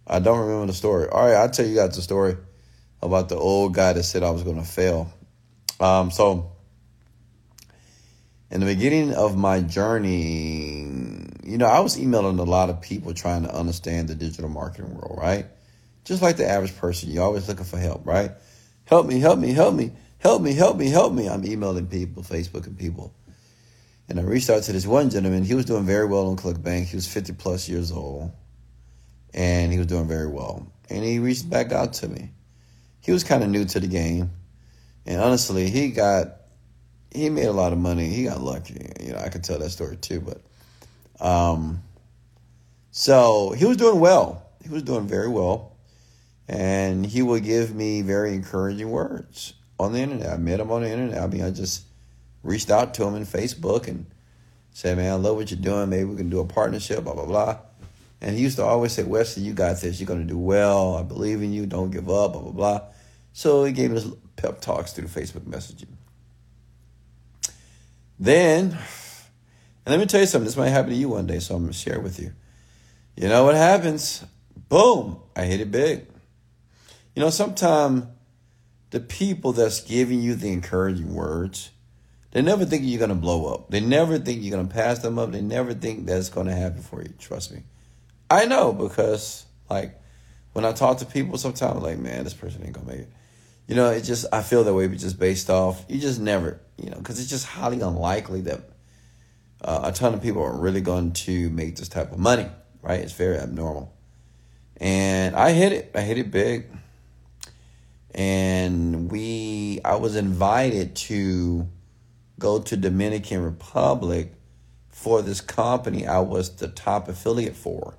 I don't remember the story. All right, I'll tell you guys the story about the old guy that said I was going to fail. Um, so, in the beginning of my journey, you know, I was emailing a lot of people trying to understand the digital marketing world, right? Just like the average person, you're always looking for help, right? Help me, help me, help me, help me, help me, help me. I'm emailing people, Facebook and people. And I reached out to this one gentleman. He was doing very well on ClickBank. He was 50 plus years old. And he was doing very well. And he reached back out to me. He was kind of new to the game. And honestly, he got he made a lot of money. He got lucky. You know, I could tell that story too, but um so he was doing well. He was doing very well and he would give me very encouraging words on the internet. I met him on the internet. I mean, I just reached out to him in Facebook and said, "Man, I love what you're doing. Maybe we can do a partnership." Blah blah blah. And he used to always say, "Wesley, you got this. You're going to do well. I believe in you. Don't give up." Blah blah blah. So he gave us pep talks through Facebook messaging. Then, and let me tell you something. This might happen to you one day, so I'm going to share it with you. You know what happens? Boom! I hit it big. You know, sometimes the people that's giving you the encouraging words, they never think you're going to blow up. They never think you're going to pass them up. They never think that's going to happen for you. Trust me. I know because, like, when I talk to people, sometimes I'm like, man, this person ain't going to make it. You know, it just, I feel that way but just based off, you just never, you know, because it's just highly unlikely that uh, a ton of people are really going to make this type of money, right? It's very abnormal. And I hit it. I hit it big and we I was invited to go to Dominican Republic for this company I was the top affiliate for.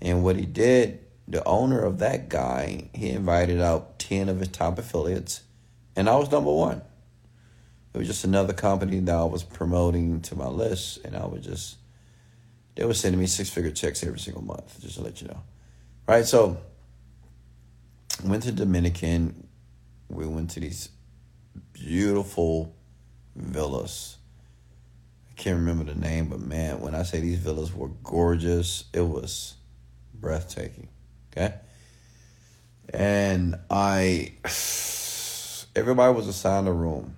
And what he did, the owner of that guy, he invited out 10 of his top affiliates and I was number 1. It was just another company that I was promoting to my list and I was just they were sending me six-figure checks every single month just to let you know. Right? So went to Dominican. We went to these beautiful villas. I can't remember the name, but man, when I say these villas were gorgeous, it was breathtaking. Okay. And I, everybody was assigned a room.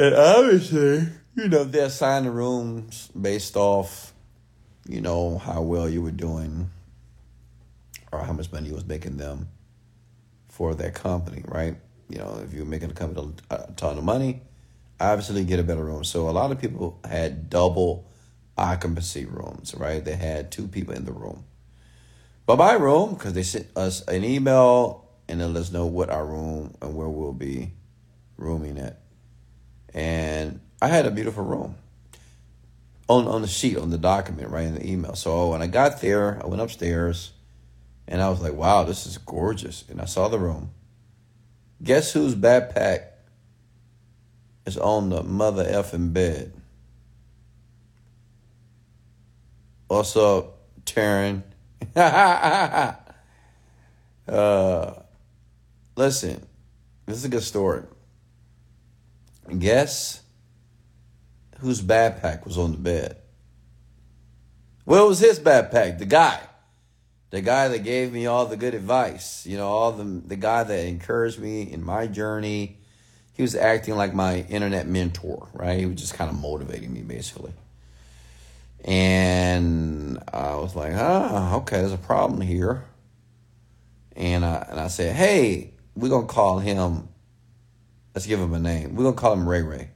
And obviously, you know, they assigned the rooms based off, you know, how well you were doing or how much money you was making them for that company, right? You know, if you're making a company a ton of money, obviously get a better room. So a lot of people had double occupancy rooms, right? They had two people in the room. But my room, because they sent us an email and then let us know what our room and where we'll be rooming at. And I had a beautiful room on on the sheet, on the document, right in the email. So when I got there, I went upstairs and I was like, wow, this is gorgeous. And I saw the room. Guess whose backpack is on the mother effing bed? What's up, Taryn? uh, listen, this is a good story. Guess whose backpack was on the bed? Well, it was his backpack, the guy the guy that gave me all the good advice, you know, all the the guy that encouraged me in my journey. He was acting like my internet mentor, right? He was just kind of motivating me basically. And I was like, ah, okay, there's a problem here. And I, and I said, hey, we're to call him, let's give him a name. We're to call him Ray Ray.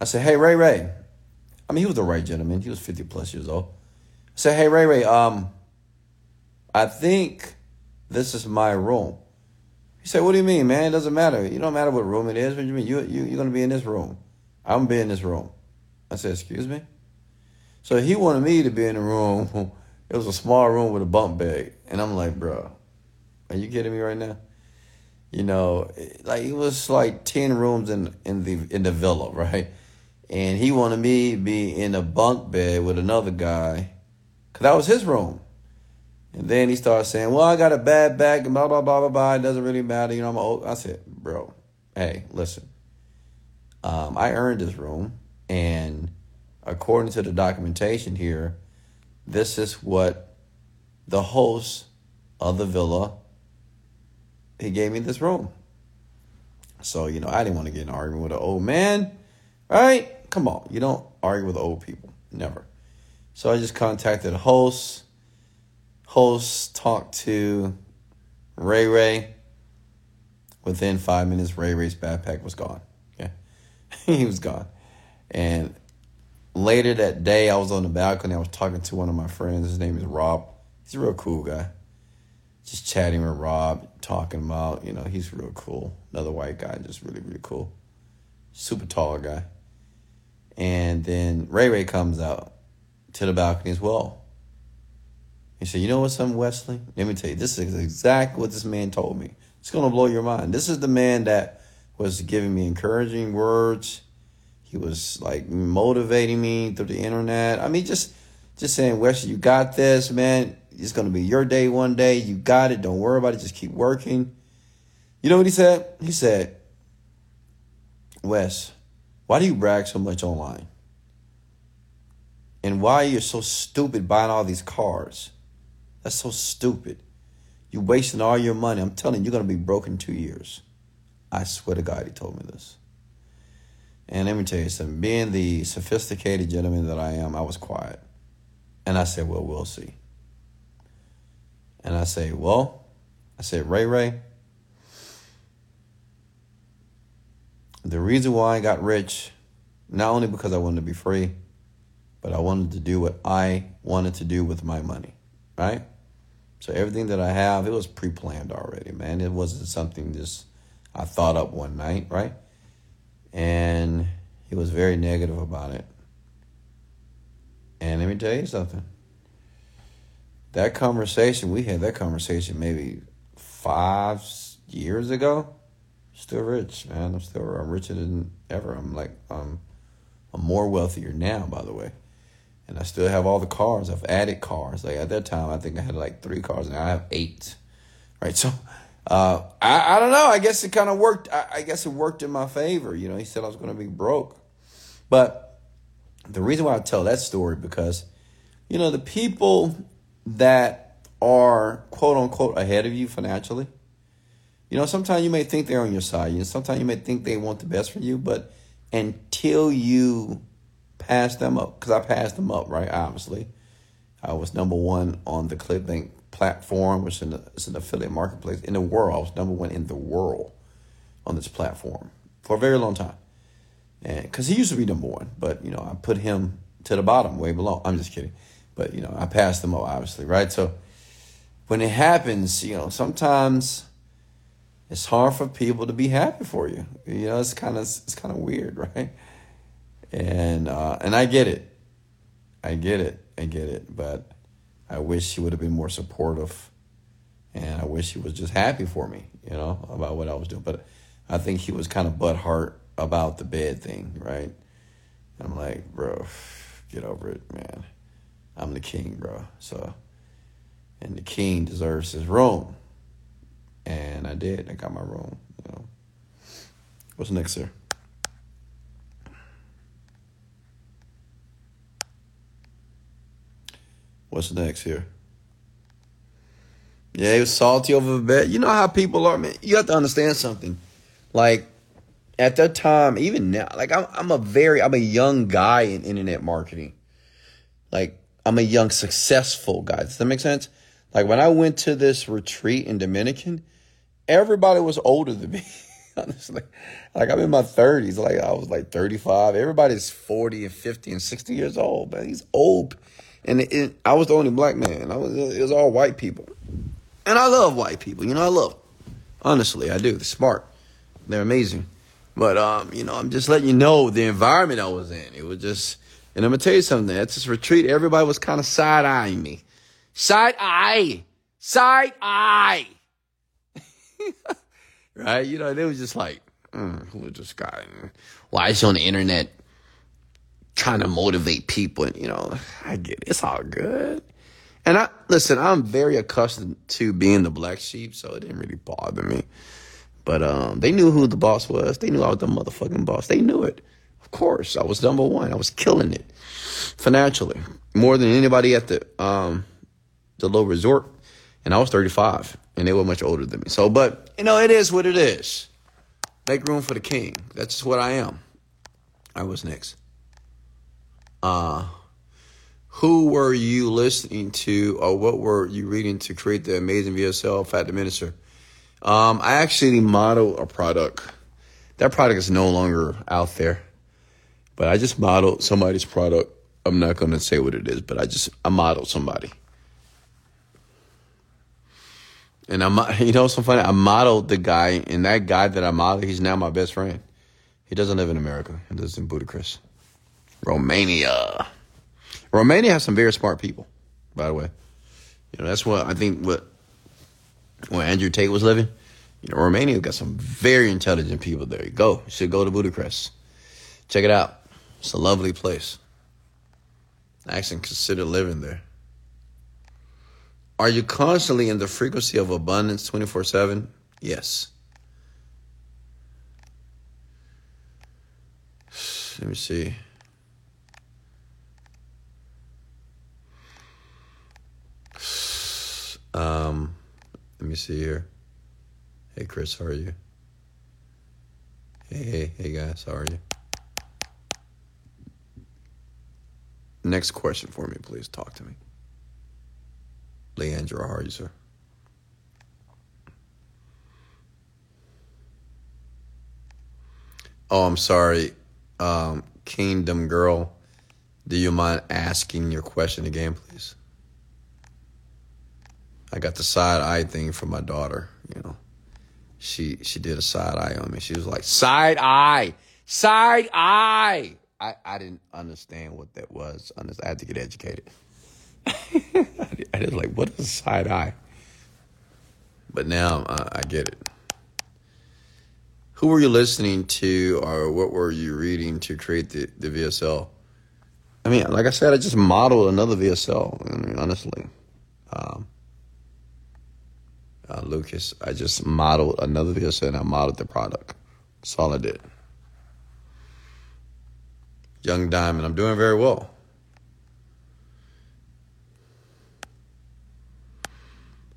I said, hey, Ray Ray. I mean, he was the right gentleman. He was 50 plus years old. I said, hey, Ray Ray, um, I think this is my room. He said, What do you mean, man? It doesn't matter. You don't matter what room it is. What do you mean? You, you, you're to be in this room. I'm to be in this room. I said, Excuse me? So he wanted me to be in the room. It was a small room with a bunk bed. And I'm like, Bro, are you kidding me right now? You know, like it was like 10 rooms in, in, the, in the villa, right? And he wanted me to be in a bunk bed with another guy because that was his room. And then he started saying, "Well, I got a bad back and blah blah blah blah blah. It doesn't really matter, you know. I'm old." I said, "Bro, hey, listen. Um, I earned this room, and according to the documentation here, this is what the host of the villa he gave me this room. So you know, I didn't want to get in an argument with an old man, right? Come on, you don't argue with old people, never." So I just contacted the host host talked to Ray Ray. Within five minutes, Ray Ray's backpack was gone. Okay, he was gone. And later that day, I was on the balcony. I was talking to one of my friends. His name is Rob. He's a real cool guy. Just chatting with Rob, talking about, you know, he's real cool. Another white guy, just really, really cool. Super tall guy. And then Ray Ray comes out to the balcony as well. He said, You know what, son Wesley? Let me tell you, this is exactly what this man told me. It's going to blow your mind. This is the man that was giving me encouraging words. He was like motivating me through the internet. I mean, just just saying, Wesley, you got this, man. It's going to be your day one day. You got it. Don't worry about it. Just keep working. You know what he said? He said, Wes, why do you brag so much online? And why are you so stupid buying all these cars? That's so stupid. You're wasting all your money. I'm telling you, you're going to be broke in two years. I swear to God, he told me this. And let me tell you something. Being the sophisticated gentleman that I am, I was quiet. And I said, Well, we'll see. And I say, Well, I said, Ray Ray, the reason why I got rich, not only because I wanted to be free, but I wanted to do what I wanted to do with my money right? So everything that I have, it was pre-planned already, man. It wasn't something just I thought up one night, right? And he was very negative about it. And let me tell you something. That conversation, we had that conversation maybe five years ago. Still rich, man. I'm still I'm richer than ever. I'm like um I'm more wealthier now, by the way and I still have all the cars. I've added cars. Like at that time, I think I had like three cars, and I have eight. Right, so uh, I I don't know. I guess it kind of worked. I, I, guess it worked in my favor. You know, he said I was going to be broke, but the reason why I tell that story because you know the people that are quote unquote ahead of you financially. You know, sometimes you may think they're on your side. You know, sometimes you may think they want the best for you, but until you pass them up because I passed them up, right? Obviously, I was number one on the ClickBank platform, which is an affiliate marketplace in the world. I was number one in the world on this platform for a very long time, and because he used to be number one, but you know I put him to the bottom, way below. I'm just kidding, but you know I passed them up, obviously, right? So when it happens, you know sometimes it's hard for people to be happy for you. You know, it's kind of it's kind of weird, right? and uh, and I get it, I get it, I get it. But I wish he would have been more supportive, and I wish he was just happy for me, you know, about what I was doing. But I think he was kind of butthurt about the bed thing, right? And I'm like, bro, get over it, man. I'm the king, bro. So, and the king deserves his room, and I did. I got my room. You know. What's next, sir? What's next here? Yeah, he was salty over the bet. You know how people are, man. You have to understand something. Like at that time, even now, like I'm, I'm a very, I'm a young guy in internet marketing. Like I'm a young, successful guy. Does that make sense? Like when I went to this retreat in Dominican, everybody was older than me. Honestly, like I'm in my 30s. Like I was like 35. Everybody's 40 and 50 and 60 years old. Man, he's old and it, it, I was the only black man. I was it was all white people, and I love white people. You know, I love. Them. Honestly, I do. They're smart. They're amazing. But um, you know, I'm just letting you know the environment I was in. It was just, and I'm gonna tell you something. At this retreat, everybody was kind of side eyeing me, side eye, side eye. right? You know, they was just like, mm, who is this guy? Why is he on the internet trying to motivate people. And, you know, I get it. It's all good. And I listen, I'm very accustomed to being the black sheep, so it didn't really bother me. But um, they knew who the boss was. They knew I was the motherfucking boss. They knew it. Of course, I was number one. I was killing it financially more than anybody at the um, the low resort. And I was 35, and they were much older than me. So, but you know, it is what it is. Make room for the king. That's just what I am. I was next. Uh who were you listening to, or what were you reading to create the amazing VSL Fat Diminisher? Um, I actually modeled a product. That product is no longer out there, but I just modeled somebody's product. I'm not going to say what it is, but I just I modeled somebody. And I'm, you know, so funny. I modeled the guy, and that guy that I modeled, he's now my best friend. He doesn't live in America. He lives in Budapest, Romania. Romania has some very smart people, by the way. You know, that's what I think. What when Andrew Tate was living, you know, Romania got some very intelligent people there. You go, you should go to Budapest. Check it out. It's a lovely place. I actually consider living there. Are you constantly in the frequency of abundance 24 7? Yes. Let me see. Um, let me see here. Hey, Chris, how are you? Hey, hey, hey, guys, how are you? Next question for me, please. Talk to me. Leandra, how are you, sir? Oh, I'm sorry. Um, Kingdom Girl, do you mind asking your question again, please? I got the side eye thing from my daughter, you know. She she did a side eye on me. She was like, side eye, side eye. I, I didn't understand what that was. I had to get educated. I was like, what is a side eye? But now uh, I get it. Who were you listening to or what were you reading to create the, the VSL? I mean, like I said, I just modeled another VSL, I mean, honestly. Um, uh, Lucas. I just modeled another video and I modeled the product. That's all I did. Young Diamond, I'm doing very well.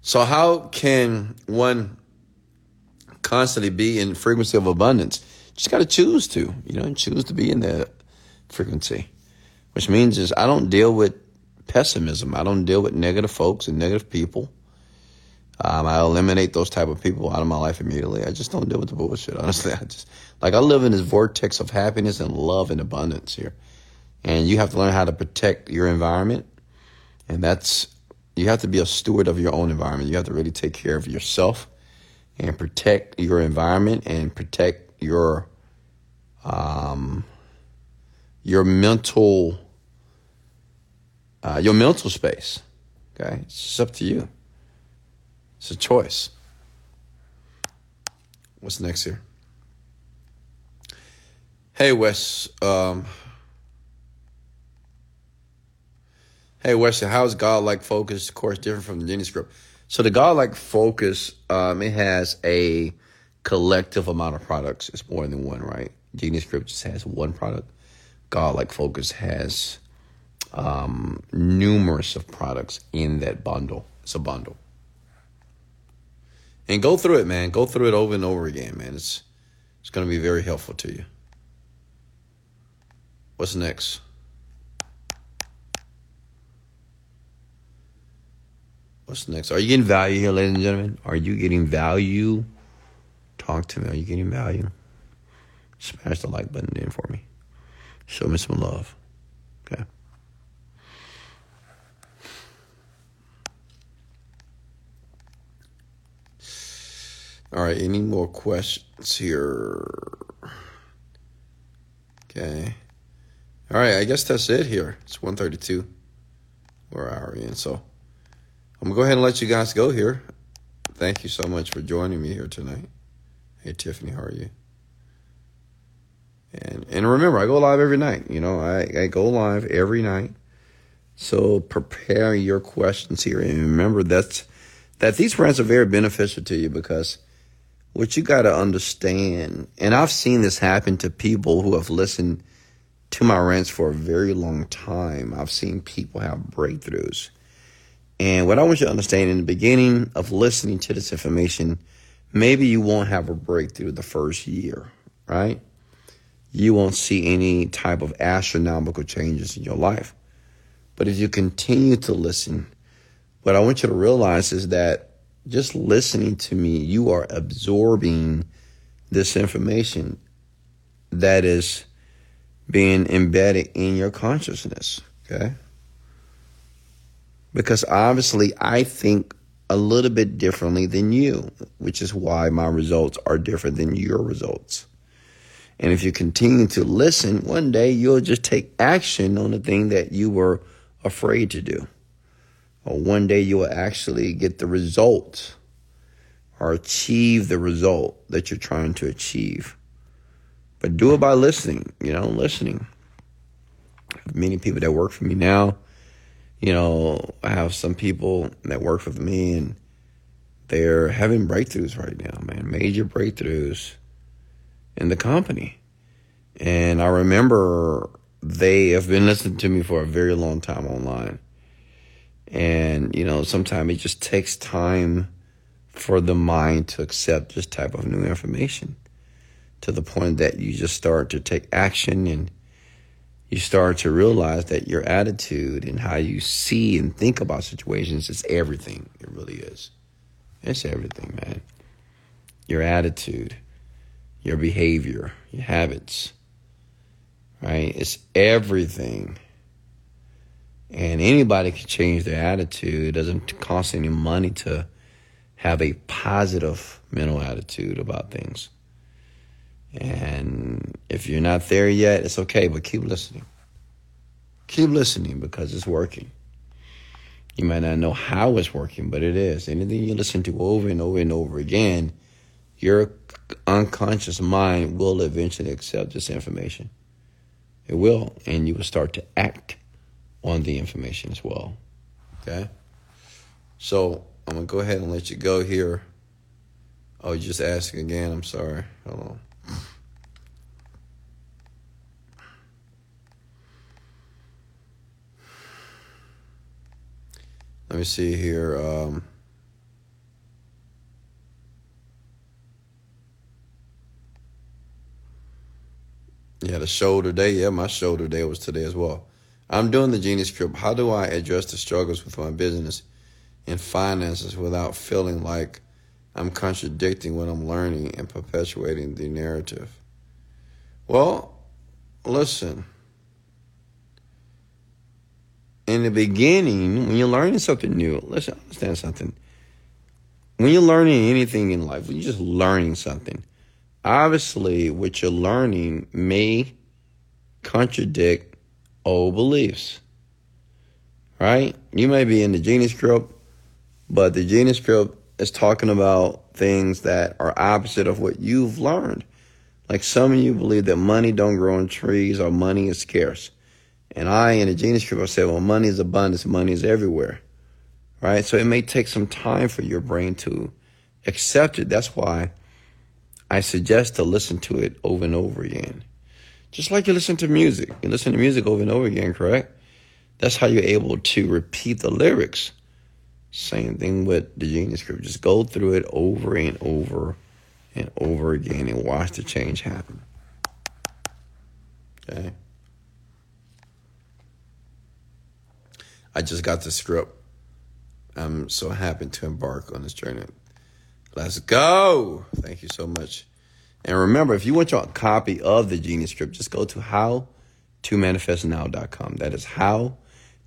So, how can one constantly be in frequency of abundance? Just got to choose to, you know, choose to be in that frequency, which means is I don't deal with pessimism. I don't deal with negative folks and negative people. Um, I eliminate those type of people out of my life immediately. I just don't deal with the bullshit. Honestly, I just like I live in this vortex of happiness and love and abundance here, and you have to learn how to protect your environment, and that's you have to be a steward of your own environment. You have to really take care of yourself and protect your environment and protect your um your mental uh, your mental space. Okay, it's up to you. It's a choice. What's next here? Hey, Wes. Um, hey, Wes. How's God-like focus of course different from the Genie script? So the God-like focus, um, it has a collective amount of products. It's more than one, right? Genie script just has one product. God-like focus has um, numerous of products in that bundle. It's a bundle and go through it, man. Go through it over and over again, man. It's it's going to be very helpful to you. What's next? What's next? Are you getting value here, ladies and gentlemen? Are you getting value? Talk to me. Are you getting value? Smash the like button in for me. Show me some love. Okay. All right, any more questions here? Okay. All right, I guess that's it here. It's 132. We're an hour in, so I'm gonna go ahead and let you guys go here. Thank you so much for joining me here tonight. Hey Tiffany, how are you? And and remember, I go live every night. You know, I, I go live every night. So prepare your questions here. And remember that's, that these rants are very beneficial to you because what you got to understand, and I've seen this happen to people who have listened to my rants for a very long time. I've seen people have breakthroughs. And what I want you to understand in the beginning of listening to this information, maybe you won't have a breakthrough the first year, right? You won't see any type of astronomical changes in your life. But if you continue to listen, what I want you to realize is that just listening to me, you are absorbing this information that is being embedded in your consciousness. Okay. Because obviously, I think a little bit differently than you, which is why my results are different than your results. And if you continue to listen, one day you'll just take action on the thing that you were afraid to do. Or one day you will actually get the result or achieve the result that you're trying to achieve. But do it by listening, you know, listening. many people that work for me now. You know, I have some people that work with me and they're having breakthroughs right now, man, major breakthroughs in the company. And I remember they have been listening to me for a very long time online. And, you know, sometimes it just takes time for the mind to accept this type of new information to the point that you just start to take action and you start to realize that your attitude and how you see and think about situations is everything. It really is. It's everything, man. Your attitude, your behavior, your habits right? It's everything. And anybody can change their attitude. It doesn't cost any money to have a positive mental attitude about things. And if you're not there yet, it's okay, but keep listening. Keep listening because it's working. You might not know how it's working, but it is. Anything you listen to over and over and over again, your unconscious mind will eventually accept this information. It will, and you will start to act on the information as well. Okay? So I'm gonna go ahead and let you go here. Oh, you just asking again. I'm sorry. Hold on. Let me see here. Um, Yeah, the shoulder day. Yeah, my shoulder day was today as well. I'm doing the Genie Script. How do I address the struggles with my business and finances without feeling like I'm contradicting what I'm learning and perpetuating the narrative? Well, listen. In the beginning, when you're learning something new, let's understand something. When you're learning anything in life, when you're just learning something, obviously what you're learning may contradict old beliefs. Right? You may be in the genius group, but the genius group is talking about things that are opposite of what you've learned. Like some of you believe that money don't grow on trees or money is scarce. And I, in the genius group I say, well, money is abundance, money is everywhere. Right? So it may take some time for your brain to accept it. That's why I suggest to listen to it over and over again. Just like you listen to music. You listen to music over and over again, correct? That's how you're able to repeat the lyrics. Same thing with the Genie Script. Just go through it over and over and over again and watch the change happen. Okay? I just got the script. I'm so happy to embark on this journey. Let's go. Thank you so much. And remember, if you want your copy of the Genie Script, just go to how manifestnow.com. That is how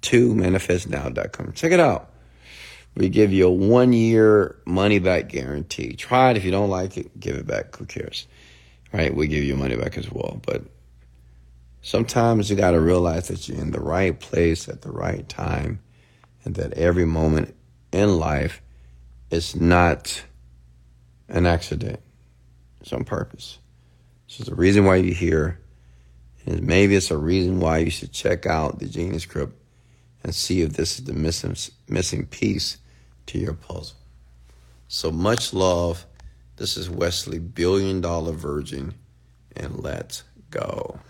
manifestnow.com. Check it out. We give you a one year money back guarantee. Try it. If you don't like it, give it back. Who cares? Right? We give you money back as well. But sometimes you got to realize that you're in the right place at the right time and that every moment in life is not an accident. It's on purpose. So a reason why you're here. And maybe it's a reason why you should check out the Genie Script and see if this is the missing missing piece to your puzzle. So much love. This is Wesley, billion dollar virgin, and let's go.